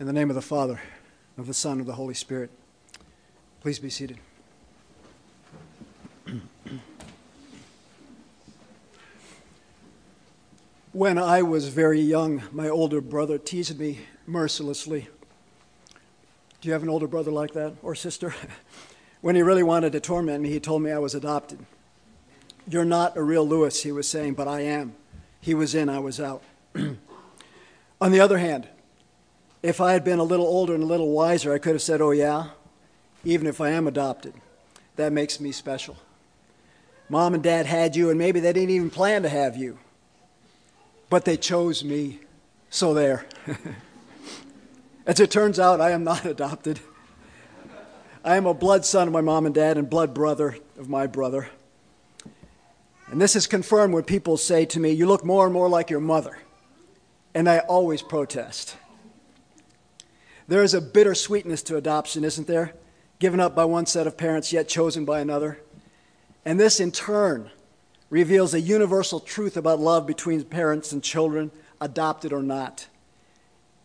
In the name of the Father, of the Son, of the Holy Spirit. Please be seated. When I was very young, my older brother teased me mercilessly. Do you have an older brother like that or sister? when he really wanted to torment me, he told me I was adopted. You're not a real Lewis, he was saying, but I am. He was in, I was out. On the other hand, if I had been a little older and a little wiser, I could have said, Oh, yeah, even if I am adopted, that makes me special. Mom and dad had you, and maybe they didn't even plan to have you but they chose me. So there. As it turns out, I am not adopted. I am a blood son of my mom and dad and blood brother of my brother. And this is confirmed when people say to me, You look more and more like your mother. And I always protest. There is a bitter sweetness to adoption, isn't there? Given up by one set of parents, yet chosen by another. And this, in turn, reveals a universal truth about love between parents and children, adopted or not.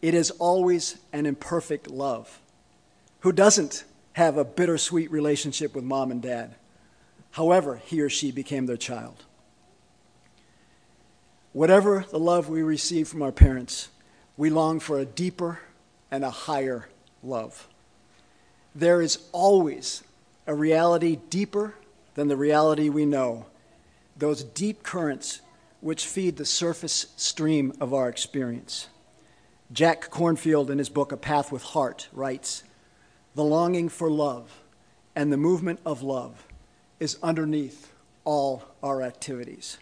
It is always an imperfect love. Who doesn't have a bittersweet relationship with mom and dad? However, he or she became their child. Whatever the love we receive from our parents, we long for a deeper and a higher love. There is always a reality deeper than the reality we know those deep currents which feed the surface stream of our experience. Jack Kornfield, in his book A Path with Heart, writes The longing for love and the movement of love is underneath all our activities.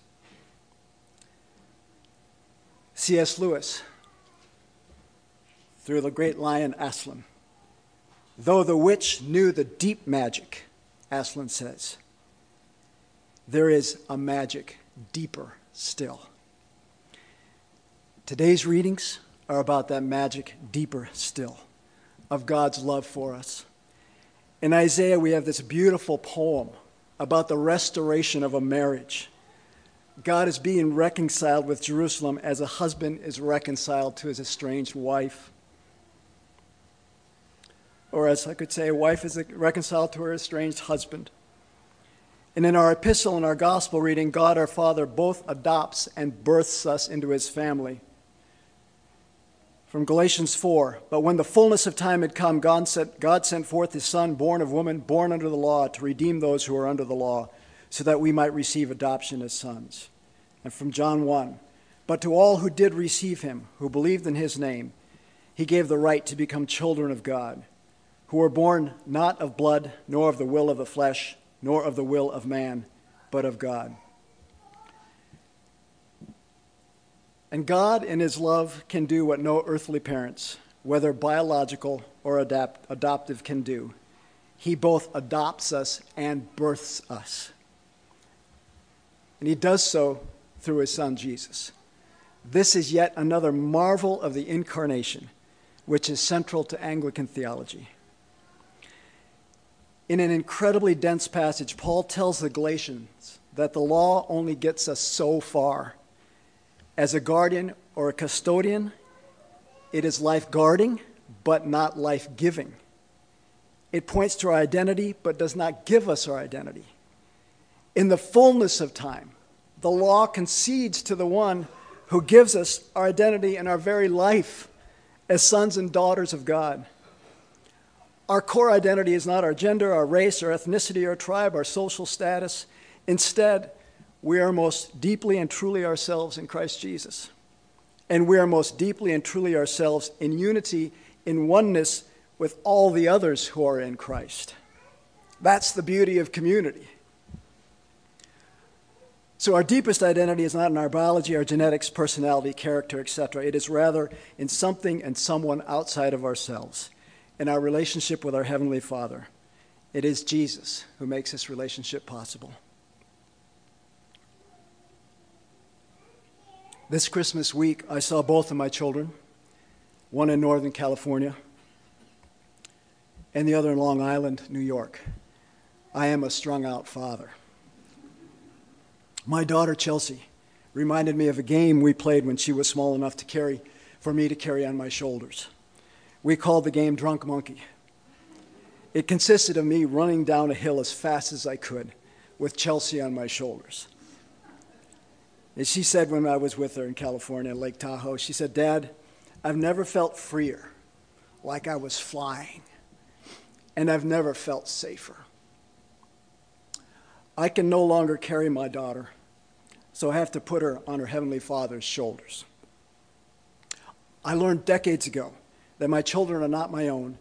C.S. Lewis, through the great lion Aslan. Though the witch knew the deep magic, Aslan says, there is a magic deeper still. Today's readings are about that magic deeper still of God's love for us. In Isaiah, we have this beautiful poem about the restoration of a marriage. God is being reconciled with Jerusalem as a husband is reconciled to his estranged wife. Or, as I could say, a wife is reconciled to her estranged husband. And in our epistle and our gospel reading, God our Father both adopts and births us into his family. From Galatians 4 But when the fullness of time had come, God sent, God sent forth his Son, born of woman, born under the law, to redeem those who are under the law, so that we might receive adoption as sons. And from John 1 But to all who did receive him, who believed in his name, he gave the right to become children of God, who were born not of blood, nor of the will of the flesh nor of the will of man, but of God. And God, in His love, can do what no earthly parents, whether biological or adapt- adoptive, can do. He both adopts us and births us. And He does so through His Son, Jesus. This is yet another marvel of the incarnation, which is central to Anglican theology. In an incredibly dense passage, Paul tells the Galatians that the law only gets us so far. As a guardian or a custodian, it is life guarding, but not life giving. It points to our identity, but does not give us our identity. In the fullness of time, the law concedes to the one who gives us our identity and our very life as sons and daughters of God. Our core identity is not our gender, our race, our ethnicity, our tribe, our social status. Instead, we are most deeply and truly ourselves in Christ Jesus. And we are most deeply and truly ourselves in unity, in oneness with all the others who are in Christ. That's the beauty of community. So, our deepest identity is not in our biology, our genetics, personality, character, etc. It is rather in something and someone outside of ourselves in our relationship with our Heavenly Father. It is Jesus who makes this relationship possible. This Christmas week, I saw both of my children, one in Northern California and the other in Long Island, New York. I am a strung out father. My daughter, Chelsea, reminded me of a game we played when she was small enough to carry, for me to carry on my shoulders. We called the game Drunk Monkey. It consisted of me running down a hill as fast as I could with Chelsea on my shoulders. And she said when I was with her in California, Lake Tahoe, she said, Dad, I've never felt freer, like I was flying, and I've never felt safer. I can no longer carry my daughter, so I have to put her on her Heavenly Father's shoulders. I learned decades ago that my children are not my own,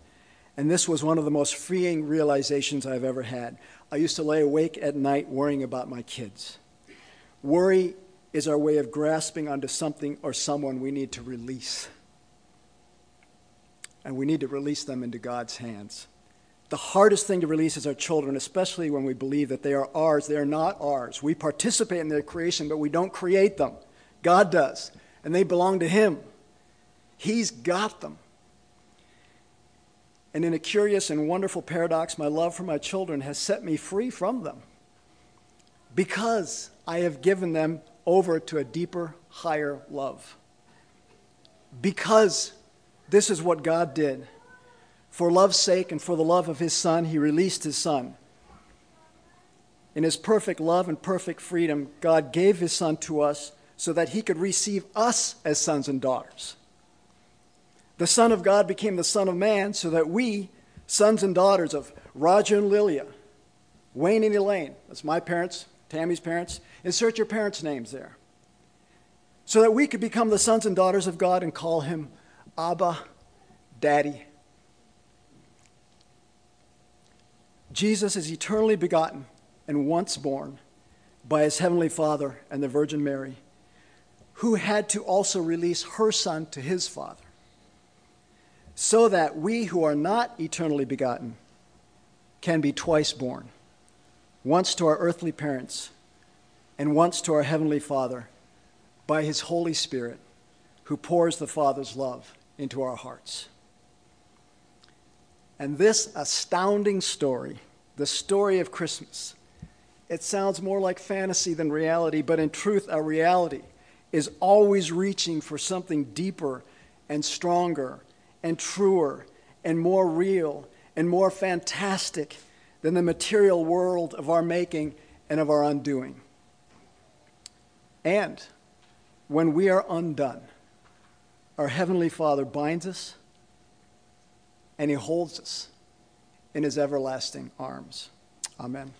and this was one of the most freeing realizations I've ever had. I used to lay awake at night worrying about my kids. Worry is our way of grasping onto something or someone we need to release. And we need to release them into God's hands. The hardest thing to release is our children, especially when we believe that they are ours. They are not ours. We participate in their creation, but we don't create them. God does, and they belong to Him. He's got them. And in a curious and wonderful paradox, my love for my children has set me free from them because I have given them over to a deeper, higher love. Because this is what God did. For love's sake and for the love of his Son, he released his Son. In his perfect love and perfect freedom, God gave his Son to us so that he could receive us as sons and daughters. The Son of God became the Son of Man so that we, sons and daughters of Roger and Lilia, Wayne and Elaine, that's my parents, Tammy's parents, insert your parents' names there, so that we could become the sons and daughters of God and call him Abba, Daddy. Jesus is eternally begotten and once born by his heavenly Father and the Virgin Mary, who had to also release her Son to his Father so that we who are not eternally begotten can be twice born once to our earthly parents and once to our heavenly Father by his Holy Spirit, who pours the Father's love into our hearts. And this astounding story, the story of Christmas, it sounds more like fantasy than reality, but in truth, our reality is always reaching for something deeper and stronger and truer and more real and more fantastic than the material world of our making and of our undoing. And when we are undone, our Heavenly Father binds us and He holds us in His everlasting arms. Amen.